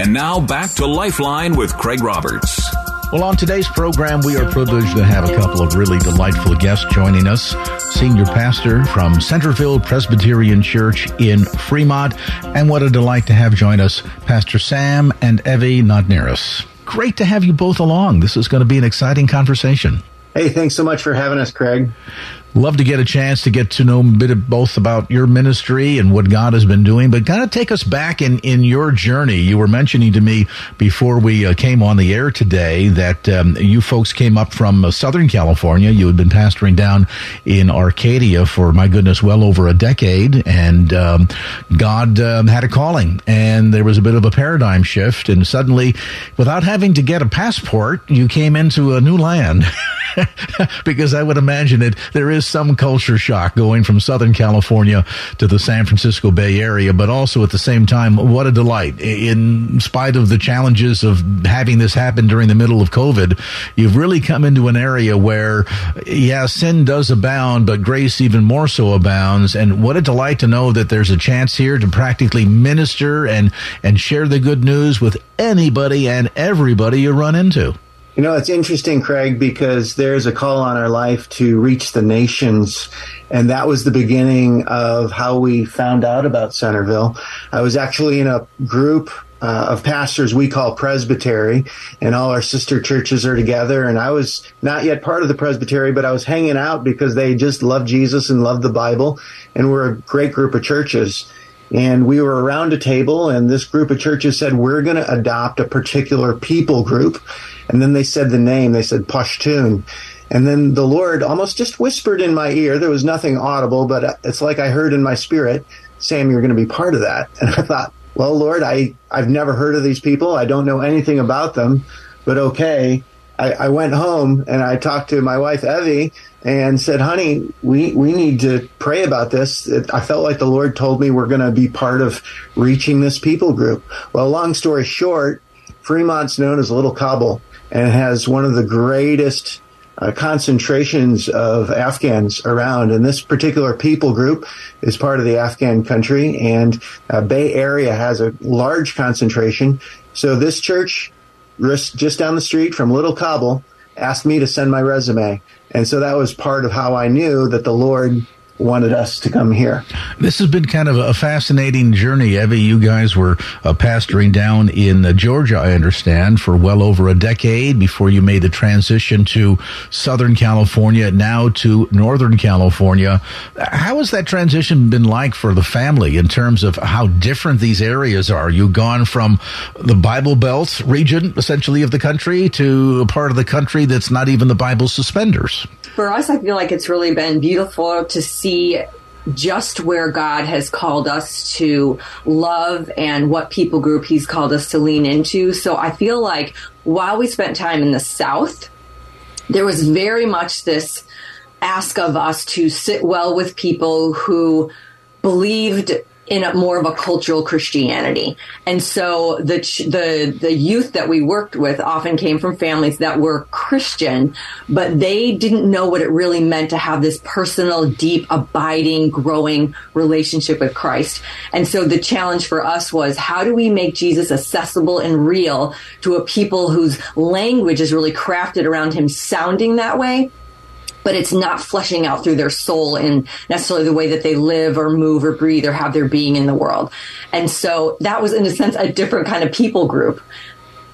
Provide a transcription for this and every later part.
And now back to Lifeline with Craig Roberts. Well, on today's program, we are privileged to have a couple of really delightful guests joining us. Senior pastor from Centerville Presbyterian Church in Fremont. And what a delight to have join us, Pastor Sam and Evie Knotterus. Great to have you both along. This is going to be an exciting conversation. Hey, thanks so much for having us, Craig. Love to get a chance to get to know a bit of both about your ministry and what God has been doing, but kind of take us back in, in your journey. You were mentioning to me before we uh, came on the air today that um, you folks came up from uh, Southern California. You had been pastoring down in Arcadia for, my goodness, well over a decade, and um, God um, had a calling, and there was a bit of a paradigm shift, and suddenly, without having to get a passport, you came into a new land. because I would imagine it, there is is some culture shock going from Southern California to the San Francisco Bay Area, but also at the same time, what a delight. In spite of the challenges of having this happen during the middle of COVID, you've really come into an area where, yeah, sin does abound, but grace even more so abounds. And what a delight to know that there's a chance here to practically minister and, and share the good news with anybody and everybody you run into. You know, it's interesting, Craig, because there's a call on our life to reach the nations. And that was the beginning of how we found out about Centerville. I was actually in a group uh, of pastors we call presbytery and all our sister churches are together and i was not yet part of the presbytery but i was hanging out because they just love jesus and love the bible and we're a great group of churches and we were around a table and this group of churches said we're going to adopt a particular people group and then they said the name, they said Pashtun. And then the Lord almost just whispered in my ear. There was nothing audible, but it's like I heard in my spirit, Sam, you're going to be part of that. And I thought, well, Lord, I, I've never heard of these people. I don't know anything about them, but okay. I, I went home and I talked to my wife, Evie, and said, honey, we, we need to pray about this. It, I felt like the Lord told me we're going to be part of reaching this people group. Well, long story short, Fremont's known as Little Kabul and has one of the greatest uh, concentrations of Afghans around. And this particular people group is part of the Afghan country, and uh, Bay Area has a large concentration. So this church, just down the street from Little Kabul, asked me to send my resume. And so that was part of how I knew that the Lord wanted us to come here. This has been kind of a fascinating journey, Evie. You guys were uh, pastoring down in uh, Georgia, I understand, for well over a decade before you made the transition to Southern California, now to Northern California. How has that transition been like for the family in terms of how different these areas are? You've gone from the Bible Belt region, essentially, of the country to a part of the country that's not even the Bible suspenders. For us, I feel like it's really been beautiful to see just where God has called us to love and what people group He's called us to lean into. So I feel like while we spent time in the South, there was very much this ask of us to sit well with people who believed in a more of a cultural Christianity. And so the the the youth that we worked with often came from families that were Christian, but they didn't know what it really meant to have this personal, deep, abiding, growing relationship with Christ. And so the challenge for us was how do we make Jesus accessible and real to a people whose language is really crafted around him sounding that way but it's not fleshing out through their soul in necessarily the way that they live or move or breathe or have their being in the world. And so that was in a sense a different kind of people group.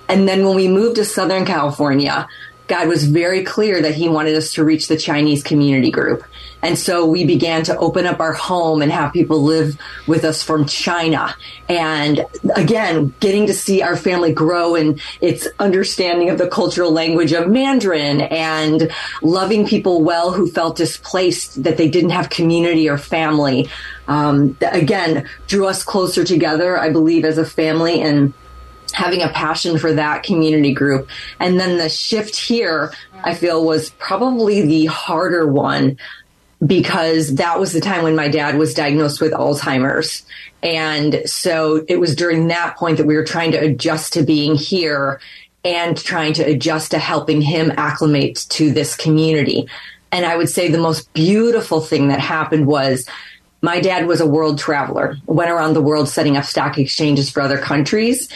And then when we moved to Southern California, God was very clear that he wanted us to reach the Chinese community group. And so we began to open up our home and have people live with us from China. And again, getting to see our family grow and its understanding of the cultural language of Mandarin and loving people well who felt displaced that they didn't have community or family. Um, again, drew us closer together, I believe, as a family and having a passion for that community group. And then the shift here, I feel was probably the harder one because that was the time when my dad was diagnosed with Alzheimer's. And so it was during that point that we were trying to adjust to being here and trying to adjust to helping him acclimate to this community. And I would say the most beautiful thing that happened was my dad was a world traveler, went around the world setting up stock exchanges for other countries.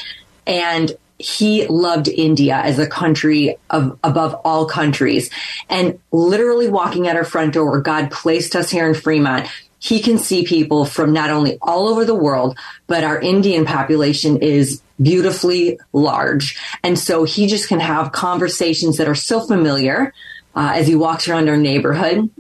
And he loved India as a country of above all countries. And literally walking at our front door, God placed us here in Fremont. He can see people from not only all over the world, but our Indian population is beautifully large. And so he just can have conversations that are so familiar uh, as he walks around our neighborhood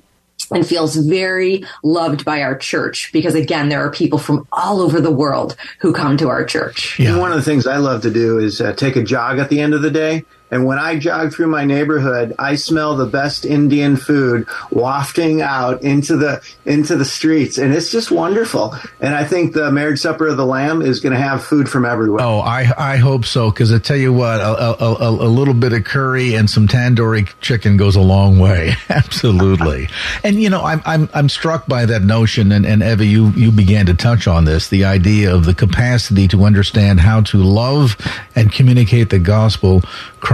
and feels very loved by our church because again there are people from all over the world who come to our church yeah. one of the things i love to do is uh, take a jog at the end of the day and when I jog through my neighborhood, I smell the best Indian food wafting out into the into the streets, and it's just wonderful. And I think the marriage supper of the Lamb is going to have food from everywhere. Oh, I I hope so because I tell you what, a, a, a, little bit of curry and some tandoori chicken goes a long way. Absolutely. and you know, I'm I'm I'm struck by that notion, and and Eva, you you began to touch on this, the idea of the capacity to understand how to love and communicate the gospel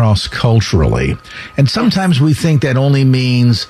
cross culturally. And sometimes we think that only means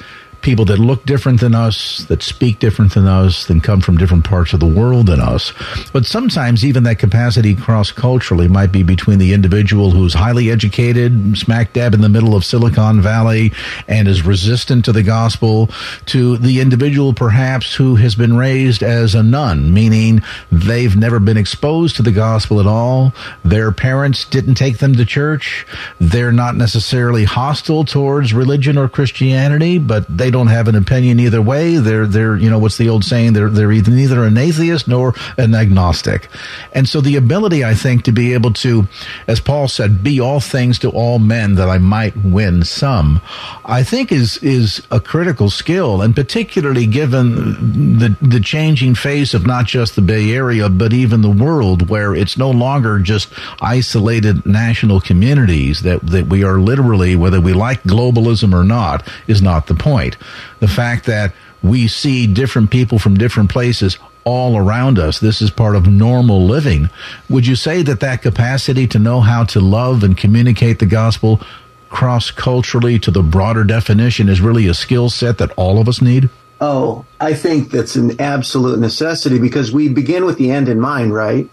people that look different than us, that speak different than us, that come from different parts of the world than us. But sometimes even that capacity cross culturally might be between the individual who's highly educated, smack dab in the middle of Silicon Valley, and is resistant to the gospel, to the individual perhaps who has been raised as a nun, meaning they've never been exposed to the gospel at all. Their parents didn't take them to church. They're not necessarily hostile towards religion or Christianity, but they don't have an opinion either way. They're they're you know what's the old saying? They're they're either neither an atheist nor an agnostic. And so the ability, I think, to be able to, as Paul said, be all things to all men that I might win some, I think is is a critical skill, and particularly given the the changing face of not just the Bay Area but even the world, where it's no longer just isolated national communities that that we are literally, whether we like globalism or not, is not the point. The fact that we see different people from different places all around us. This is part of normal living. Would you say that that capacity to know how to love and communicate the gospel cross culturally to the broader definition is really a skill set that all of us need? Oh, I think that's an absolute necessity because we begin with the end in mind, right?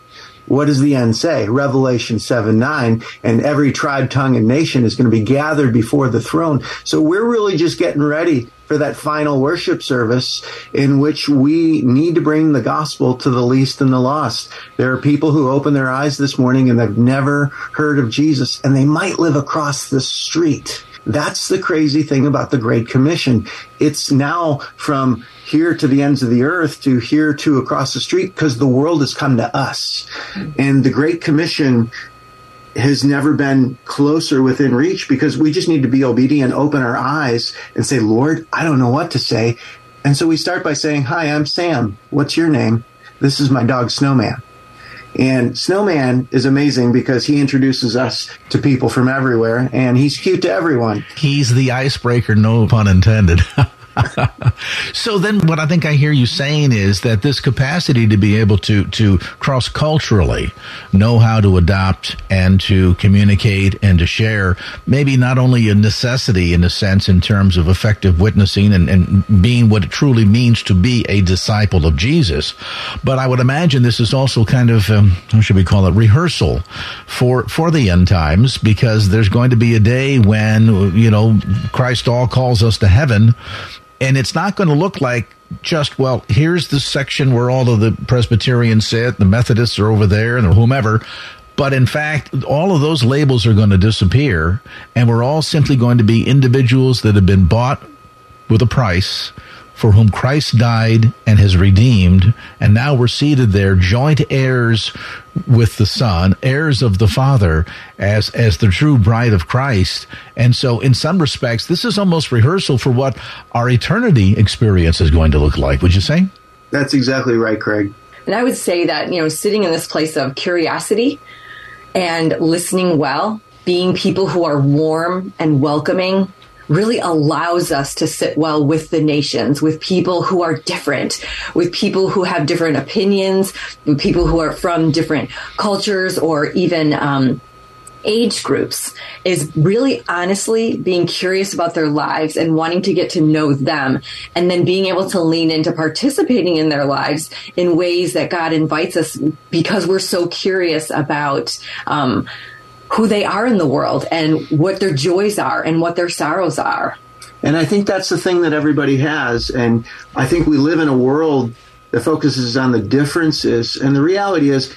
What does the end say? Revelation 7 9. And every tribe, tongue, and nation is going to be gathered before the throne. So we're really just getting ready for that final worship service in which we need to bring the gospel to the least and the lost. There are people who open their eyes this morning and they've never heard of Jesus and they might live across the street. That's the crazy thing about the Great Commission. It's now from here to the ends of the earth to here to across the street because the world has come to us. And the Great Commission has never been closer within reach because we just need to be obedient, open our eyes and say, Lord, I don't know what to say. And so we start by saying, Hi, I'm Sam. What's your name? This is my dog, Snowman. And Snowman is amazing because he introduces us to people from everywhere and he's cute to everyone. He's the icebreaker, no pun intended. so then what I think I hear you saying is that this capacity to be able to, to cross culturally know how to adopt and to communicate and to share, maybe not only a necessity in a sense in terms of effective witnessing and, and being what it truly means to be a disciple of Jesus, but I would imagine this is also kind of, um, how should we call it, rehearsal for, for the end times because there's going to be a day when, you know, Christ all calls us to heaven and it's not going to look like just well here's the section where all of the presbyterians sit the methodists are over there and whomever. But in fact all of those labels are going to disappear and we're all simply going to be individuals that have been bought with a price for whom Christ died and has redeemed, and now we're seated there, joint heirs with the Son, heirs of the Father, as as the true bride of Christ. And so, in some respects, this is almost rehearsal for what our eternity experience is going to look like. Would you say? That's exactly right, Craig. And I would say that you know, sitting in this place of curiosity and listening well, being people who are warm and welcoming really allows us to sit well with the nations, with people who are different, with people who have different opinions, with people who are from different cultures or even um, age groups is really honestly being curious about their lives and wanting to get to know them and then being able to lean into participating in their lives in ways that God invites us because we're so curious about um, who they are in the world and what their joys are and what their sorrows are. And I think that's the thing that everybody has. And I think we live in a world that focuses on the differences. And the reality is,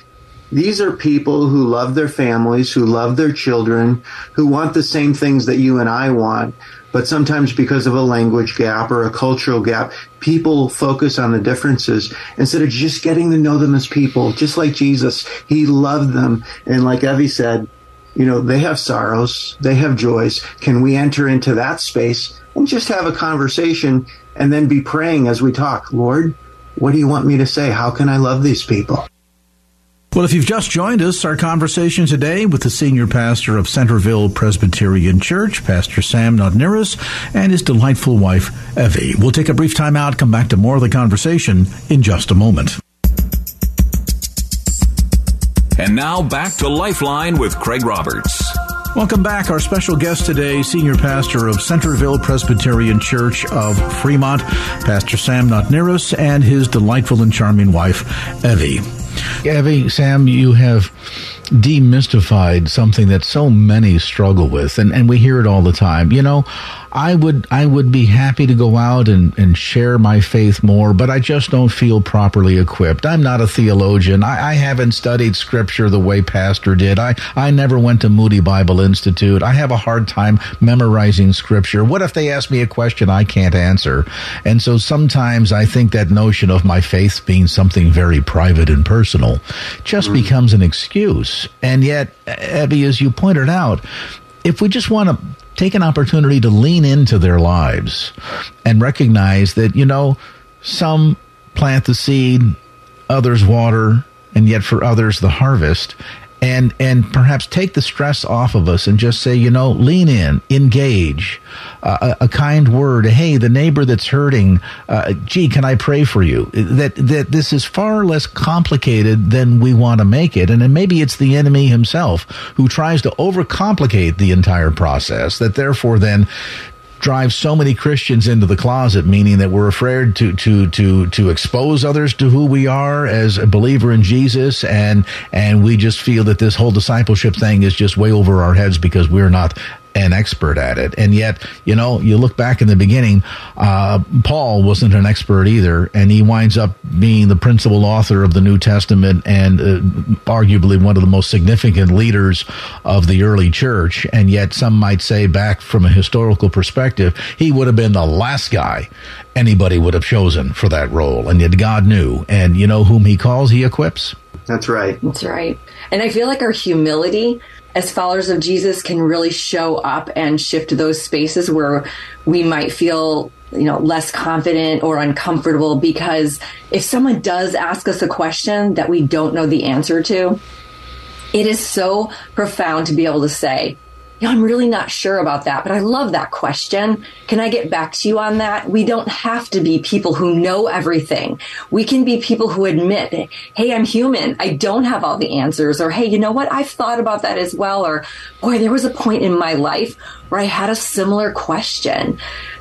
these are people who love their families, who love their children, who want the same things that you and I want. But sometimes because of a language gap or a cultural gap, people focus on the differences instead of just getting to know them as people, just like Jesus. He loved them. And like Evie said, you know, they have sorrows, they have joys. Can we enter into that space and just have a conversation and then be praying as we talk? Lord, what do you want me to say? How can I love these people? Well, if you've just joined us, our conversation today with the senior pastor of Centerville Presbyterian Church, Pastor Sam Knotterus, and his delightful wife, Evie. We'll take a brief time out, come back to more of the conversation in just a moment. And now back to Lifeline with Craig Roberts. Welcome back. Our special guest today, Senior Pastor of Centerville Presbyterian Church of Fremont, Pastor Sam Knotterus, and his delightful and charming wife, Evie. Evie, Sam, you have demystified something that so many struggle with, and, and we hear it all the time. You know, I would I would be happy to go out and, and share my faith more, but I just don't feel properly equipped. I'm not a theologian. I, I haven't studied scripture the way Pastor did. I, I never went to Moody Bible Institute. I have a hard time memorizing scripture. What if they ask me a question I can't answer? And so sometimes I think that notion of my faith being something very private and personal just mm. becomes an excuse. And yet, Evie, as you pointed out, if we just want to take an opportunity to lean into their lives and recognize that, you know, some plant the seed, others water, and yet for others the harvest and and perhaps take the stress off of us and just say you know lean in engage uh, a, a, kind word. Hey the neighbor that's hurting uh, gee can i pray for you? That that this is far less complicated than we want to make it. And then maybe it's the enemy himself who tries to overcomplicate the entire process that therefore then drive so many Christians into the closet, meaning that we're afraid to to to to expose others to who we are as a believer in Jesus, and and we just feel that this whole discipleship thing is just way over our heads because we're not an expert at it. And yet, you know, you look back in the beginning, uh, Paul wasn't an expert either, and he winds up being the principal author of the New Testament and uh, arguably one of the most significant leaders of the early church. And yet, some might say, back from a historical perspective, he would have been the last guy anybody would have chosen for that role. And yet, God knew. And you know whom he calls, he equips. That's right. That's right. And I feel like our humility as followers of Jesus can really show up and shift those spaces where we might feel you know less confident or uncomfortable because if someone does ask us a question that we don't know the answer to it is so profound to be able to say I'm really not sure about that, but I love that question. Can I get back to you on that? We don't have to be people who know everything. We can be people who admit, Hey, I'm human. I don't have all the answers. Or, Hey, you know what? I've thought about that as well. Or, boy, there was a point in my life where I had a similar question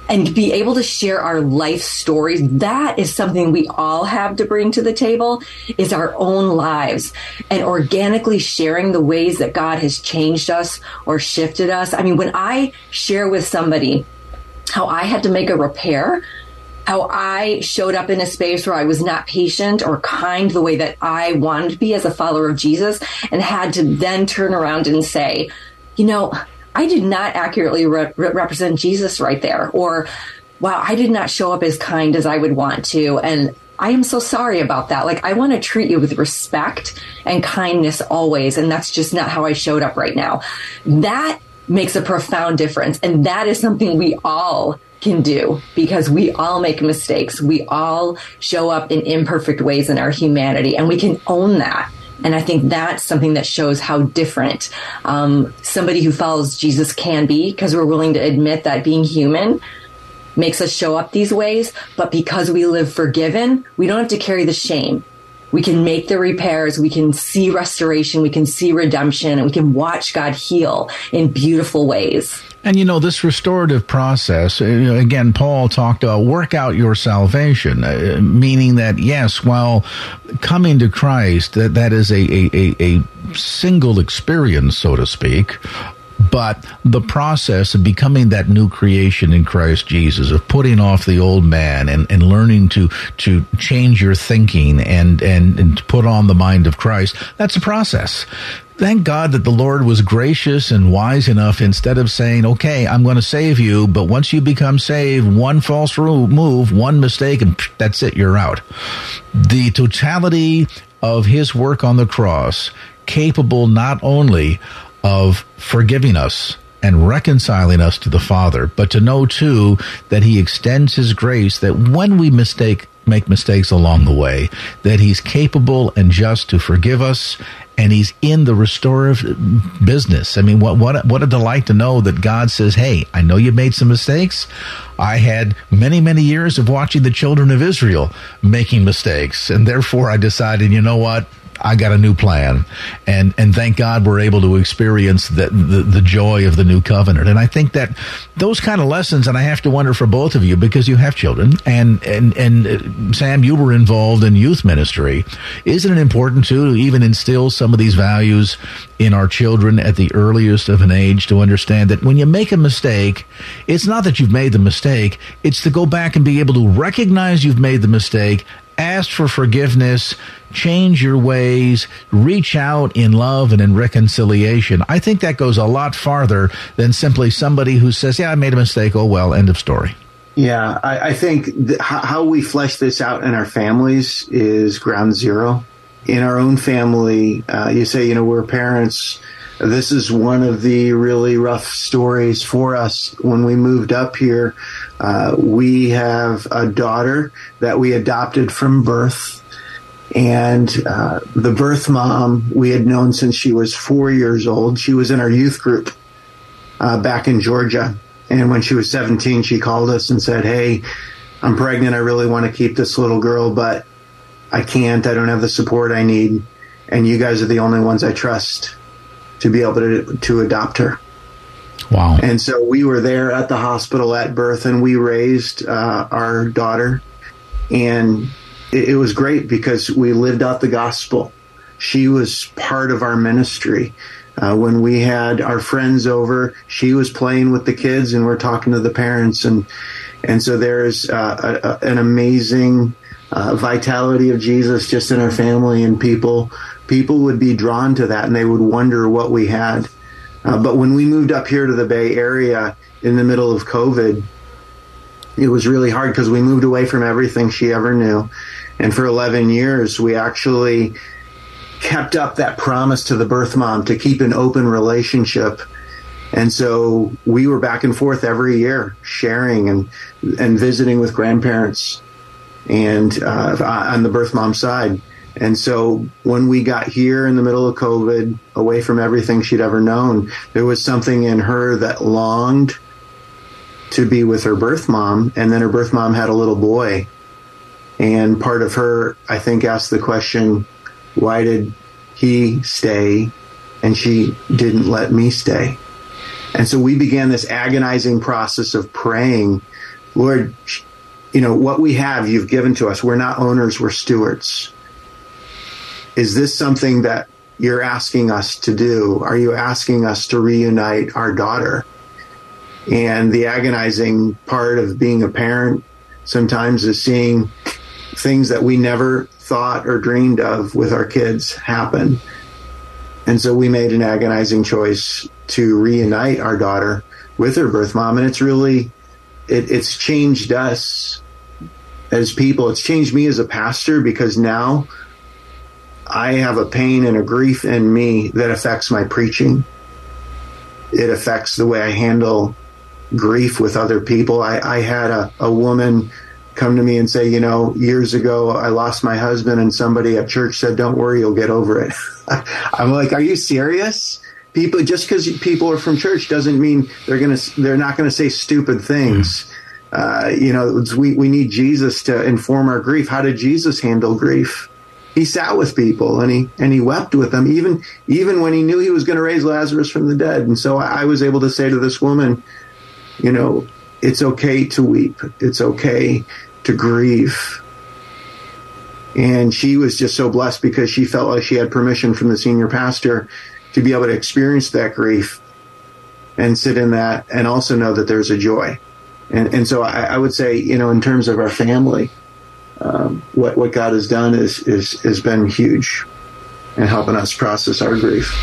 and be able to share our life stories. That is something we all have to bring to the table is our own lives and organically sharing the ways that god has changed us or shifted us. I mean when i share with somebody how i had to make a repair how I showed up in a space where I was not patient or kind the way that I wanted to be as a follower of Jesus and had to then turn around and say, you know, I did not accurately re- represent Jesus right there. Or, wow, I did not show up as kind as I would want to. And I am so sorry about that. Like, I want to treat you with respect and kindness always. And that's just not how I showed up right now. That makes a profound difference. And that is something we all can do because we all make mistakes. We all show up in imperfect ways in our humanity and we can own that. And I think that's something that shows how different um, somebody who follows Jesus can be because we're willing to admit that being human makes us show up these ways. But because we live forgiven, we don't have to carry the shame. We can make the repairs, we can see restoration, we can see redemption, and we can watch God heal in beautiful ways. And you know, this restorative process, uh, again, Paul talked about work out your salvation, uh, meaning that, yes, while coming to Christ, that, that is a, a, a single experience, so to speak, but the process of becoming that new creation in Christ Jesus, of putting off the old man and, and learning to, to change your thinking and, and, and put on the mind of Christ, that's a process. Thank God that the Lord was gracious and wise enough instead of saying, okay, I'm going to save you, but once you become saved, one false move, one mistake, and that's it, you're out. The totality of his work on the cross, capable not only of forgiving us and reconciling us to the Father, but to know too that he extends his grace that when we mistake make mistakes along the way, that he's capable and just to forgive us and he's in the restorative business. I mean, what what what a delight to know that God says, "Hey, I know you made some mistakes. I had many many years of watching the children of Israel making mistakes, and therefore I decided, you know what? I got a new plan, and and thank God we're able to experience the, the, the joy of the new covenant. And I think that those kind of lessons, and I have to wonder for both of you because you have children, and and and uh, Sam, you were involved in youth ministry. Isn't it important too to even instill some of these values in our children at the earliest of an age to understand that when you make a mistake, it's not that you've made the mistake; it's to go back and be able to recognize you've made the mistake ask for forgiveness, change your ways, reach out in love and in reconciliation. I think that goes a lot farther than simply somebody who says, Yeah, I made a mistake. Oh, well, end of story. Yeah, I, I think th- how we flesh this out in our families is ground zero. In our own family, uh, you say, you know, we're parents. This is one of the really rough stories for us when we moved up here. Uh, we have a daughter that we adopted from birth. And uh, the birth mom we had known since she was four years old. She was in our youth group uh, back in Georgia. And when she was 17, she called us and said, Hey, I'm pregnant. I really want to keep this little girl, but I can't. I don't have the support I need. And you guys are the only ones I trust to be able to, to adopt her. Wow. And so we were there at the hospital at birth and we raised uh, our daughter. And it, it was great because we lived out the gospel. She was part of our ministry. Uh, when we had our friends over, she was playing with the kids and we're talking to the parents. And, and so there's uh, a, a, an amazing uh, vitality of Jesus just in our family and people, people would be drawn to that and they would wonder what we had. Uh, but when we moved up here to the Bay Area in the middle of COVID, it was really hard because we moved away from everything she ever knew. And for 11 years, we actually kept up that promise to the birth mom to keep an open relationship. And so we were back and forth every year, sharing and and visiting with grandparents, and uh, on the birth mom side. And so when we got here in the middle of COVID, away from everything she'd ever known, there was something in her that longed to be with her birth mom. And then her birth mom had a little boy. And part of her, I think, asked the question, why did he stay and she didn't let me stay? And so we began this agonizing process of praying, Lord, you know, what we have, you've given to us. We're not owners, we're stewards is this something that you're asking us to do? Are you asking us to reunite our daughter? And the agonizing part of being a parent sometimes is seeing things that we never thought or dreamed of with our kids happen. And so we made an agonizing choice to reunite our daughter with her birth mom. And it's really, it, it's changed us as people. It's changed me as a pastor because now I have a pain and a grief in me that affects my preaching. It affects the way I handle grief with other people. I, I had a, a woman come to me and say, you know, years ago I lost my husband and somebody at church said, don't worry, you'll get over it. I'm like, are you serious? People, just because people are from church doesn't mean they're to, they're not going to say stupid things. Uh, you know, we, we need Jesus to inform our grief. How did Jesus handle grief? He sat with people and he and he wept with them even even when he knew he was going to raise Lazarus from the dead. And so I, I was able to say to this woman, you know, it's okay to weep. It's okay to grieve. And she was just so blessed because she felt like she had permission from the senior pastor to be able to experience that grief and sit in that and also know that there's a joy. And, and so I, I would say, you know, in terms of our family, um, what, what God has done is, is, has been huge in helping us process our grief.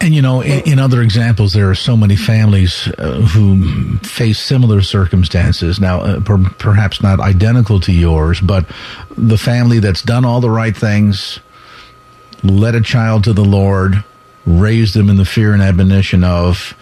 And you know, in, in, other examples, there are so many families uh, who face similar circumstances. Now, uh, per, perhaps not identical to yours, but the family that's done all the right things, led a child to the Lord, raised them in the fear and admonition of,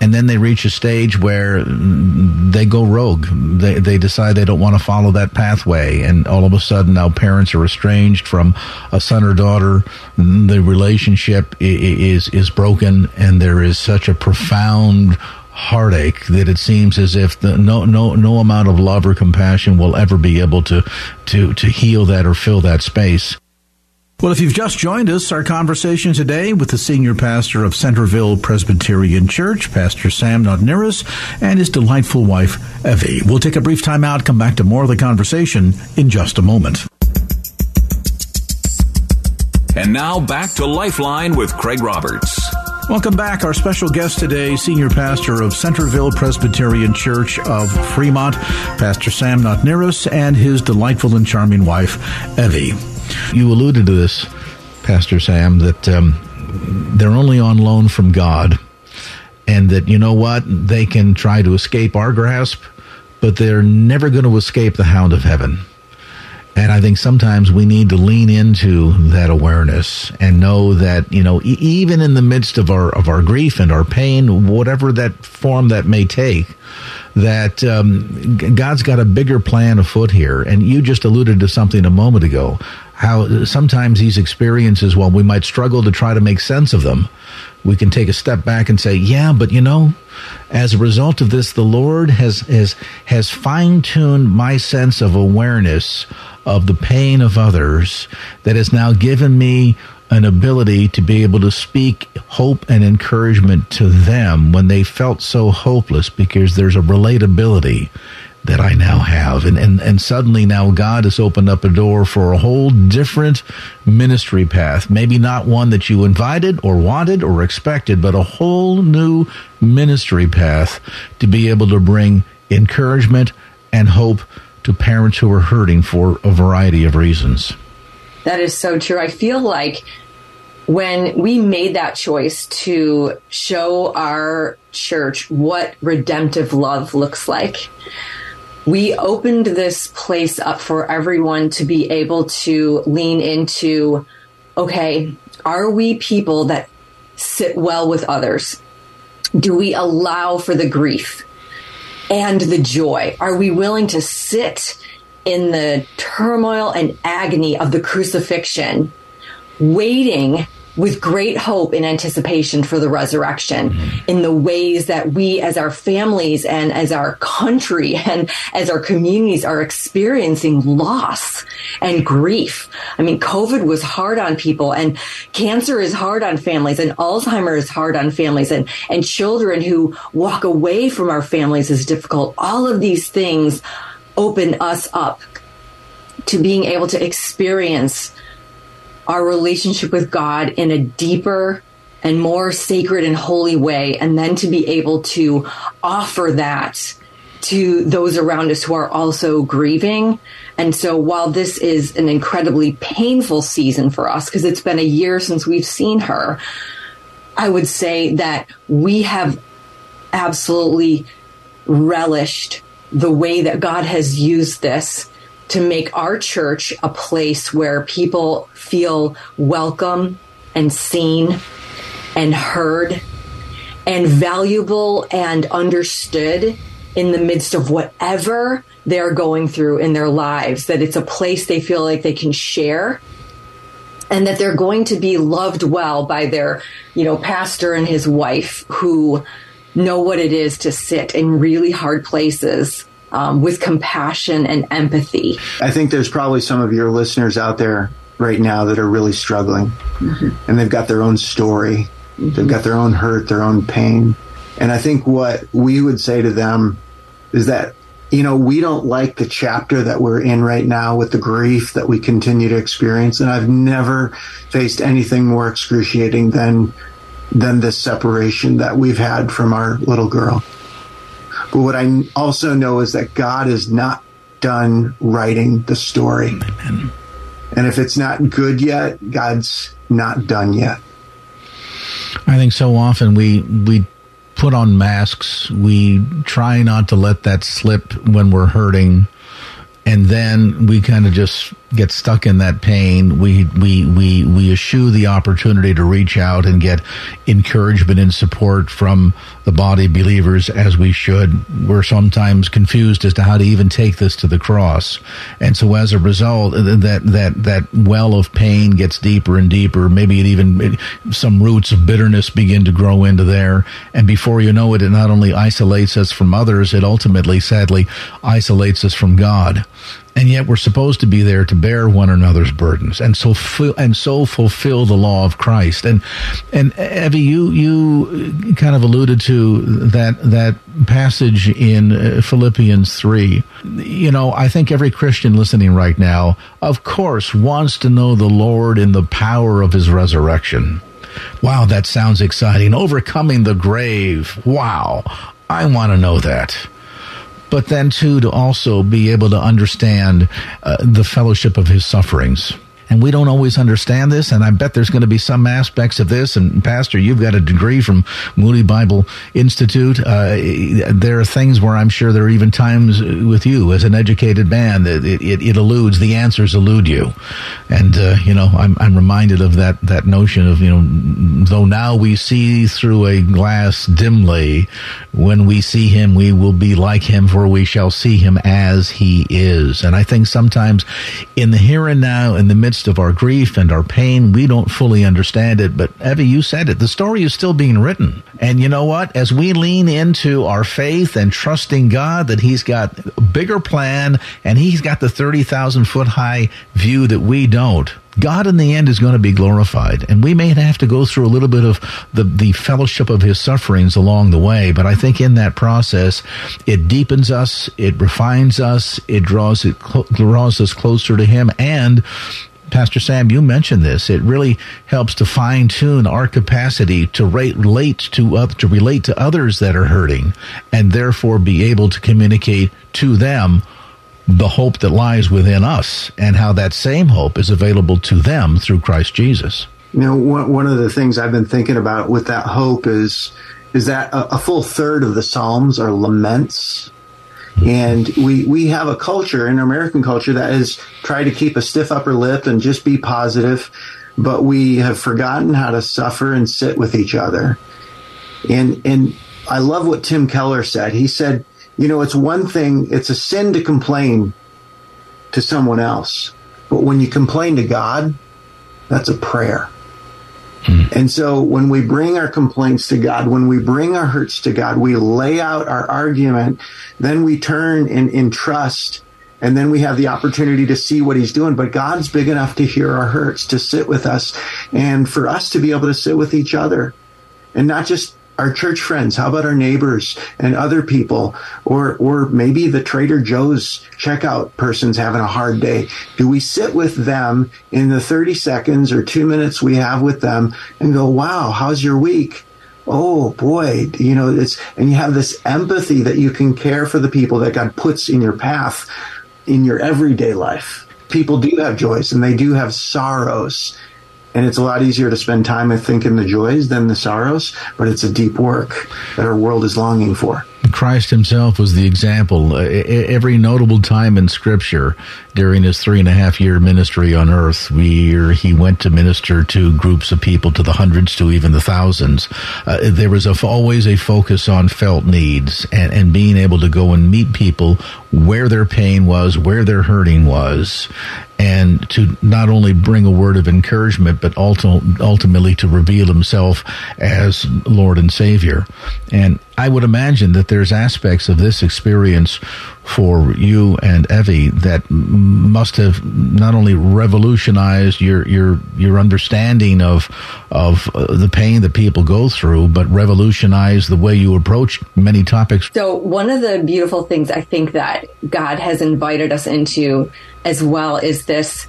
and then they reach a stage where they go rogue. They they decide they don't want to follow that pathway, and all of a sudden now parents are estranged from a son or daughter. The relationship is is broken, and there is such a profound heartache that it seems as if the, no no no amount of love or compassion will ever be able to to to heal that or fill that space. Well, if you've just joined us, our conversation today with the senior pastor of Centerville Presbyterian Church, Pastor Sam Knotterus, and his delightful wife, Evie. We'll take a brief time out, come back to more of the conversation in just a moment. And now back to Lifeline with Craig Roberts. Welcome back. Our special guest today, Senior Pastor of Centerville Presbyterian Church of Fremont, Pastor Sam Knotterus, and his delightful and charming wife, Evie. You alluded to this, Pastor Sam, that um, they're only on loan from God, and that, you know what, they can try to escape our grasp, but they're never going to escape the hound of heaven. And I think sometimes we need to lean into that awareness and know that, you know, e- even in the midst of our, of our grief and our pain, whatever that form that may take, that um, God's got a bigger plan afoot here. And you just alluded to something a moment ago how sometimes these experiences, while we might struggle to try to make sense of them, we can take a step back and say, yeah, but you know, as a result of this, the Lord has, has, has fine tuned my sense of awareness of the pain of others that has now given me an ability to be able to speak hope and encouragement to them when they felt so hopeless because there's a relatability that I now have. And, and, and suddenly now God has opened up a door for a whole different ministry path. Maybe not one that you invited or wanted or expected, but a whole new ministry path to be able to bring encouragement and hope to parents who are hurting for a variety of reasons. That is so true. I feel like when we made that choice to show our church what redemptive love looks like, we opened this place up for everyone to be able to lean into okay, are we people that sit well with others? Do we allow for the grief and the joy? Are we willing to sit in the turmoil and agony of the crucifixion, waiting with great hope and anticipation for the resurrection mm-hmm. in the ways that we as our families and as our country and as our communities are experiencing loss and grief. I mean, COVID was hard on people and cancer is hard on families and Alzheimer is hard on families and, and children who walk away from our families is difficult. All of these things open us up to being able to experience our relationship with God in a deeper and more sacred and holy way, and then to be able to offer that to those around us who are also grieving. And so while this is an incredibly painful season for us, because it's been a year since we've seen her, I would say that we have absolutely relished the way that God has used this to make our church a place where people feel welcome and seen and heard and valuable and understood in the midst of whatever they're going through in their lives, that it's a place they feel like they can share and that they're going to be loved well by their, you know, pastor and his wife who know what it is to sit in really hard places um, with compassion and empathy. I think there's probably some of your listeners out there right now that are really struggling, mm-hmm. and they've got their own story, mm-hmm. they've got their own hurt, their own pain, and I think what we would say to them is that you know, we don't like the chapter that we're in right now with the grief that we continue to experience. And I've never faced anything more excruciating than than this separation that we've had from our little girl. But what I also know is that God is not done writing the story. Amen. And if it's not good yet, God's not done yet. I think so often we we put on masks. We try not to let that slip when we're hurting. And then we kind of just get stuck in that pain, we we we we eschew the opportunity to reach out and get encouragement and support from the body believers as we should. We're sometimes confused as to how to even take this to the cross, and so as a result, that that that well of pain gets deeper and deeper. Maybe it even it, some roots of bitterness begin to grow into there, and before you know it, it not only isolates us from others, it ultimately, sadly, isolates us from God and yet we're supposed to be there to bear one another's burdens and so and so fulfill the law of Christ. And and Evie, you you kind of alluded to that that passage in uh, Philippians three. You know, I think every Christian listening right now, of course, wants to know the Lord in the power of His resurrection. Wow, that sounds exciting. Overcoming the grave. Wow. I want to know that but then too to also be able to understand uh, the fellowship of his sufferings and we don't always understand this. And I bet there's going to be some aspects of this. And Pastor, you've got a degree from Moody Bible Institute. Uh, there are things where I'm sure there are even times with you as an educated man that it, it, it eludes the answers elude you. And uh, you know, I'm I'm reminded of that that notion of you know, though now we see through a glass dimly, when we see him, we will be like him, for we shall see him as he is. And I think sometimes in the here and now, in the midst midst of our grief and our pain, we don't fully understand it. But Evie, you said it. The story is still being written. And you know what? As we lean into our faith and trusting God that He's got a bigger plan and He's got the 30,000 foot high view that we don't, God in the end is going to be glorified. And we may have to go through a little bit of the, the fellowship of his sufferings along the way. But I think in that process, it deepens us, it refines us, it draws it, draws us closer to him. And Pastor Sam, you mentioned this. It really helps to fine tune our capacity to relate to uh, to relate to others that are hurting, and therefore be able to communicate to them the hope that lies within us, and how that same hope is available to them through Christ Jesus. You know, one, of the things I've been thinking about with that hope is is that a full third of the Psalms are laments and we, we have a culture in American culture that is try to keep a stiff upper lip and just be positive, but we have forgotten how to suffer and sit with each other. And, and I love what Tim Keller said. He said, you know, it's one thing, it's a sin to complain to someone else, but when you complain to God, that's a prayer. Mm-hmm. And so when we bring our complaints to God, when we bring our hurts to God, we lay out our argument, then we turn in, in trust and then we have the opportunity to see what he's doing. But God's big enough to hear our hurts, to sit with us, and for us to be able to sit with each other and not just our church friends? How about our neighbors and other people? Or, or maybe the Trader Joe's checkout person's having a hard day. Do we sit with them in the 30 seconds or two minutes we have with them and go, wow, how's your week? Oh boy, you know, it's, and you have this empathy that you can care for the people that God puts in your path in your everyday life. People do have joys and they do have sorrows and it's a lot easier to spend time, I think, in the joys than the sorrows, but it's a deep work that our world is longing for. Christ himself was the example. Every notable time in Scripture during his three and a half year ministry on earth, where he went to minister to groups of people, to the hundreds, to even the thousands, uh, there was a, always a focus on felt needs and, and being able to go and meet people where their pain was, where their hurting was, and to not only bring a word of encouragement, but ultimately to reveal himself as Lord and Savior. And I would imagine that there's aspects of this experience for you and Evie that must have not only revolutionized your your your understanding of of uh, the pain that people go through, but revolutionized the way you approach many topics. So one of the beautiful things I think that God has invited us into as well is this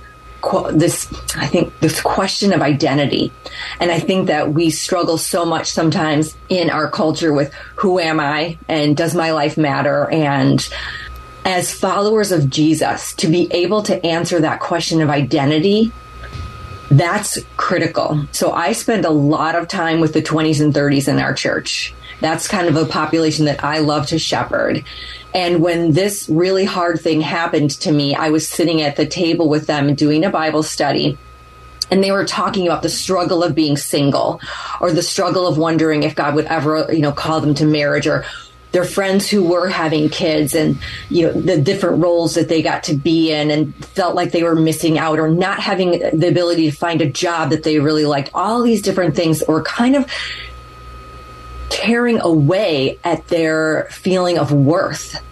this I think this question of identity. And I think that we struggle so much sometimes in our culture with who am I and does my life matter and as followers of Jesus to be able to answer that question of identity that's critical. So I spend a lot of time with the 20s and 30s in our church. That's kind of a population that I love to shepherd. And when this really hard thing happened to me, I was sitting at the table with them doing a Bible study and they were talking about the struggle of being single or the struggle of wondering if God would ever, you know, call them to marriage or their friends who were having kids and you know the different roles that they got to be in and felt like they were missing out or not having the ability to find a job that they really liked all these different things or kind of tearing away at their feeling of worth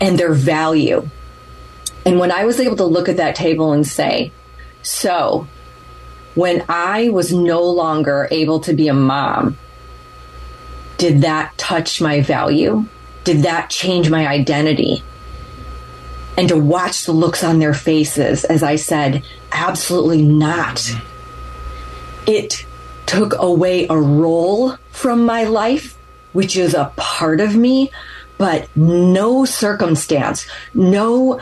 and their value. And when I was able to look at that table and say, so when I was no longer able to be a mom, did that touch my value? Did that change my identity? And to watch the looks on their faces as I said, absolutely not. It took away a role from my life, which is a part of me, but no circumstance, no,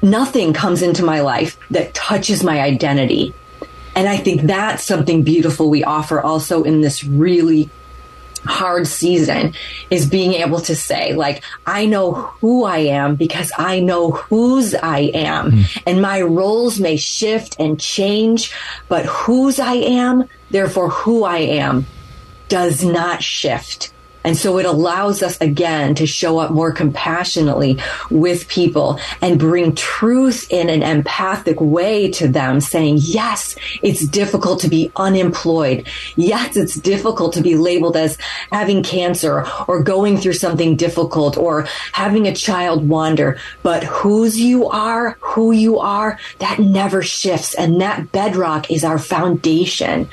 nothing comes into my life that touches my identity. And I think that's something beautiful we offer also in this really hard season is being able to say like i know who i am because i know whose i am mm. and my roles may shift and change but whose i am therefore who i am does not shift and so it allows us again to show up more compassionately with people and bring truth in an empathic way to them, saying, yes, it's difficult to be unemployed. Yes, it's difficult to be labeled as having cancer or going through something difficult or having a child wander. But whose you are, who you are, that never shifts. And that bedrock is our foundation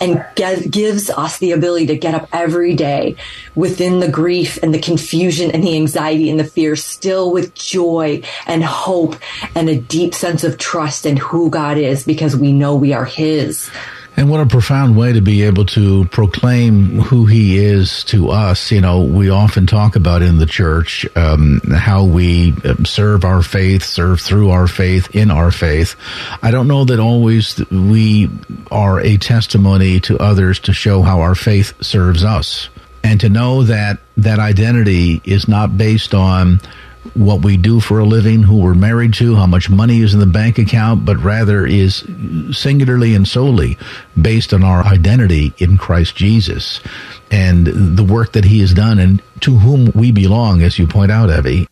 and get, gives us the ability to get up every day within the grief and the confusion and the anxiety and the fear, still with joy and hope and a deep sense of trust in who God is because we know we are His. And what a profound way to be able to proclaim who he is to us. You know, we often talk about in the church um, how we um, serve our faith, serve through our faith, in our faith. I don't know that always we are a testimony to others to show how our faith serves us. And to know that that identity is not based on what we do for a living, who we're married to, how much money is in the bank account, but rather is singularly and solely based on our identity in Christ Jesus and the work that he has done and to whom we belong, as you point out, Evie.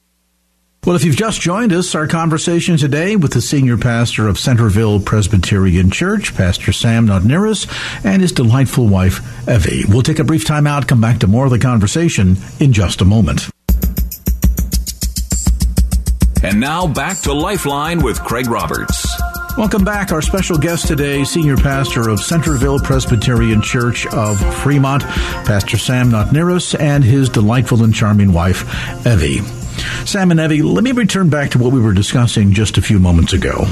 Well, if you've just joined us, our conversation today with the senior pastor of Centerville Presbyterian Church, Pastor Sam Knotterus, and his delightful wife, Evie. We'll take a brief time out, come back to more of the conversation in just a moment. And now back to Lifeline with Craig Roberts. Welcome back. Our special guest today, Senior Pastor of Centerville Presbyterian Church of Fremont, Pastor Sam Knotterus, and his delightful and charming wife, Evie. Sam and Evie, let me return back to what we were discussing just a few moments ago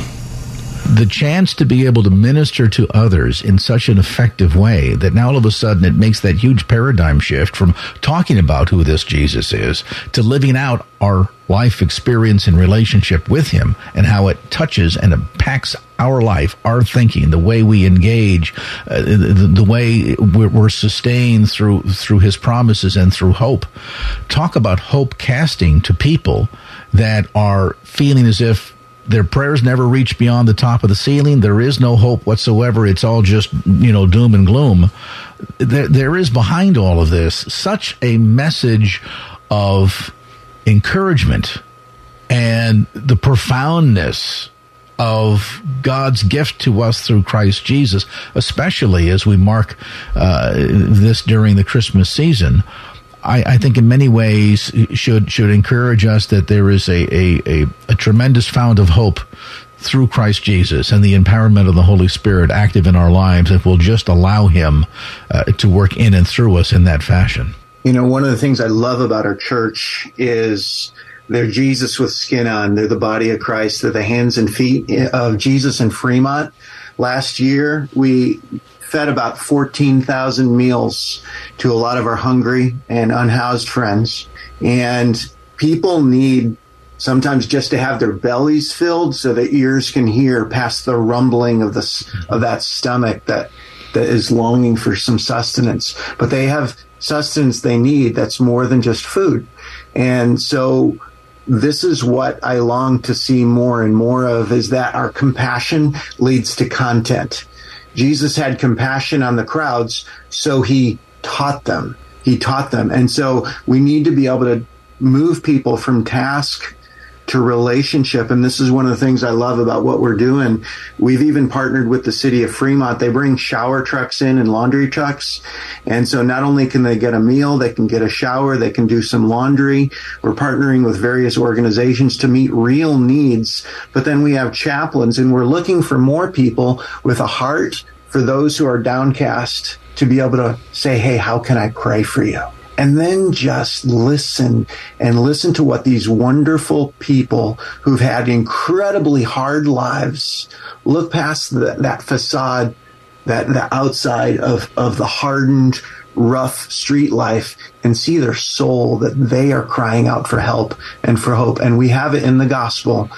the chance to be able to minister to others in such an effective way that now all of a sudden it makes that huge paradigm shift from talking about who this Jesus is to living out our life experience and relationship with him and how it touches and impacts our life, our thinking, the way we engage, uh, the, the, way we're, we're sustained through through his promises and through hope. Talk about hope casting to people that are feeling as if their prayers never reach beyond the top of the ceiling. There is no hope whatsoever. It's all just, you know, doom and gloom. There, there is behind all of this such a message of encouragement and the profoundness of God's gift to us through Christ Jesus, especially as we mark uh, this during the Christmas season. I, I, think in many ways should should encourage us that there is a, a, a, a tremendous fount of hope through Christ Jesus and the empowerment of the Holy Spirit active in our lives if we'll just allow Him uh, to work in and through us in that fashion. You know, one of the things I love about our church is they're Jesus with skin on. They're the body of Christ. They're the hands and feet of Jesus in Fremont. Last year, we fed about 14,000 meals to a lot of our hungry and unhoused friends. And people need sometimes just to have their bellies filled so the ears can hear past the rumbling of the of that stomach that that is longing for some sustenance but they have sustenance they need that's more than just food and so this is what I long to see more and more of is that our compassion leads to content. Jesus had compassion on the crowds, so he taught them. He taught them. And so we need to be able to move people from task to relationship. And this is one of the things I love about what we're doing. We've even partnered with the city of Fremont. They bring shower trucks in and laundry trucks. And so not only can they get a meal, they can get a shower, they can do some laundry. We're partnering with various organizations to meet real needs. But then we have chaplains and we're looking for more people with a heart for those who are downcast to be able to say, Hey, how can I pray for you? And then just listen and listen to what these wonderful people who've had incredibly hard lives look past the, that facade, that the outside of, of the hardened, rough street life and see their soul that they are crying out for help and for hope. And we have it in the gospel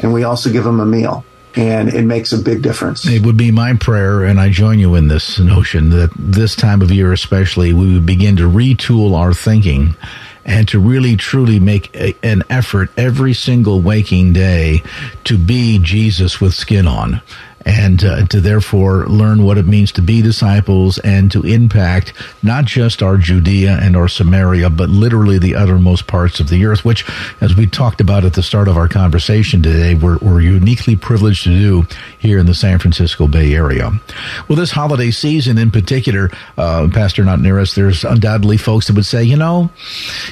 and we also give them a meal and it makes a big difference. It would be my prayer, and I join you in this notion that this time of year, especially, we would begin to retool our thinking and to really truly make a, an effort every single waking day to be Jesus with skin on and uh, to therefore learn what it means to be disciples and to impact not just our Judea and our Samaria, but literally the uttermost parts of the earth, which, as we talked about at the start of our conversation today, we're, we're uniquely privileged to do here in the San Francisco Bay Area. Well, this holiday season in particular, uh, Pastor Knotterus, there's undoubtedly folks that would say, you know,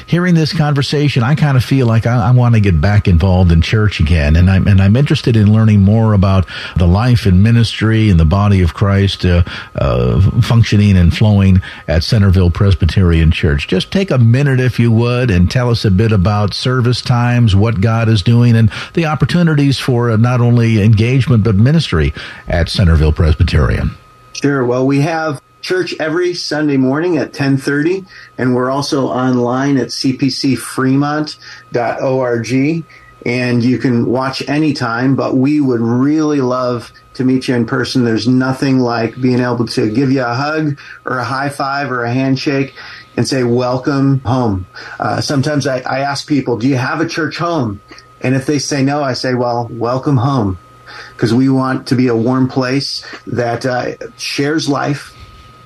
hearing this conversation, I kind of feel like I, I want to get back involved in church again, and I'm and I'm interested in learning more about the life and ministry and the body of Christ uh, uh, functioning and flowing at Centerville Presbyterian Church. Just take a minute, if you would, and tell us a bit about service times, what God is doing, and the opportunities for not only engagement but ministry at Centerville Presbyterian. Sure. Well, we have church every Sunday morning at 1030, and we're also online at cpcfremont.org and you can watch anytime, but we would really love to meet you in person. There's nothing like being able to give you a hug or a high five or a handshake and say, welcome home. Uh, sometimes I, I ask people, do you have a church home? And if they say no, I say, well, welcome home. Because we want to be a warm place that uh, shares life,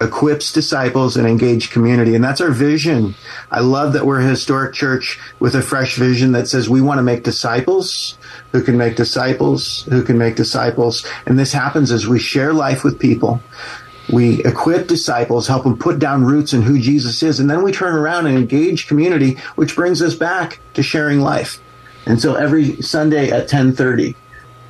equips disciples and engage community. And that's our vision. I love that we're a historic church with a fresh vision that says we want to make disciples who can make disciples who can make disciples. And this happens as we share life with people. We equip disciples, help them put down roots in who Jesus is, and then we turn around and engage community, which brings us back to sharing life. And so every Sunday at 1030.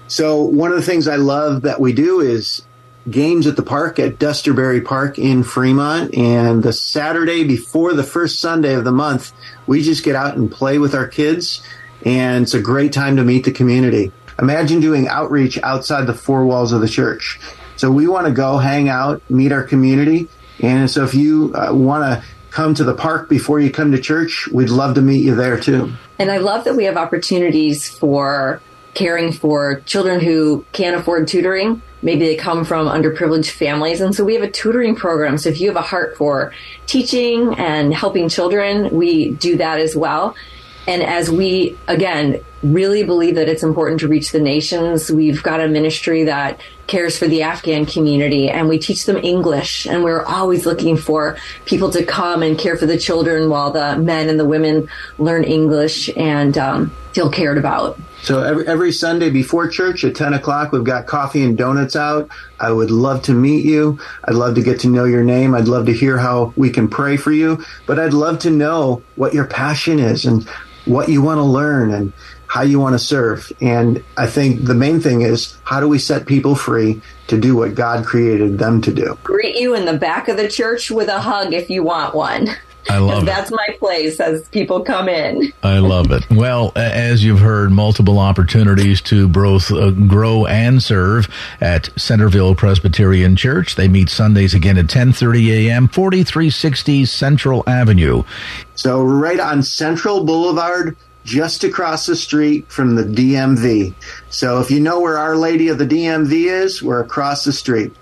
So one of the things I love that we do is games at the park at Dusterberry Park in Fremont. And the Saturday before the first Sunday of the month, we just get out and play with our kids. And it's a great time to meet the community. Imagine doing outreach outside the four walls of the church. So we want to go hang out, meet our community. And so if you uh, want to come to the park before you come to church, we'd love to meet you there too. And I love that we have opportunities for caring for children who can't afford tutoring maybe they come from underprivileged families. And so we have a tutoring program. So if you have a heart for teaching and helping children, we do that as well. And as we, again, really believe that it's important to reach the nations. We've got a ministry that cares for the Afghan community and we teach them English and we're always looking for people to come and care for the children while the men and the women learn English and um, feel cared about. So every, every Sunday before church at 10 o'clock, we've got coffee and donuts out. I would love to meet you. I'd love to get to know your name. I'd love to hear how we can pray for you, but I'd love to know what your passion is and what you want to learn and how you want to serve. And I think the main thing is how do we set people free to do what God created them to do? Greet you in the back of the church with a hug if you want one. I love That's my place as people come in. I love it. Well, as you've heard, multiple opportunities to both uh, grow and serve at Centerville Presbyterian Church. They meet Sundays again at 10:30 a.m., 4360 Central Avenue. So right on Central Boulevard, just across the street from the DMV. So if you know where Our Lady of the DMV is, we're across the street.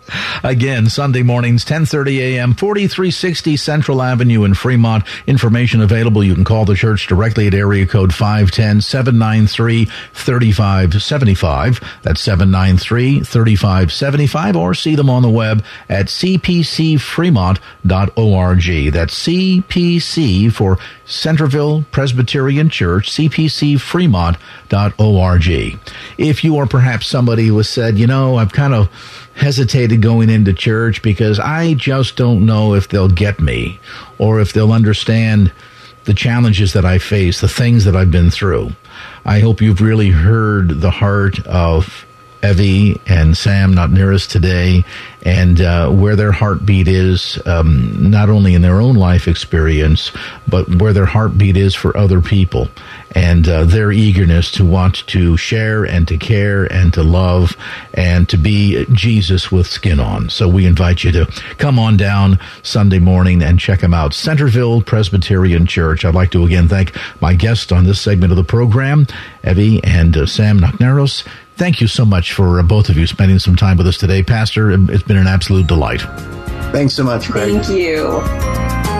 Again, Sunday mornings, 10:30 a.m., 4360 Central Avenue in Fremont. Information available. You can call the church directly at area code 510-793-3575. That's 793-3575 or see them on the web at cpcfremont.org. That's CPC for Centerville Presbyterian Church, cpcfremont.org. If you are perhaps somebody who has said, you know, I've kind of hesitated going into church because I just don't know if they'll get me or if they'll understand the challenges that I face, the things that I've been through. I hope you've really heard the heart of Evie and Sam Knotterus today, and uh, where their heartbeat is, um, not only in their own life experience, but where their heartbeat is for other people, and uh, their eagerness to want to share and to care and to love and to be Jesus with skin on. So we invite you to come on down Sunday morning and check them out. Centerville Presbyterian Church. I'd like to again thank my guests on this segment of the program, Evie and uh, Sam Knotterus. Thank you so much for uh, both of you spending some time with us today. Pastor, it's been an absolute delight. Thanks so much, Craig. Thank you.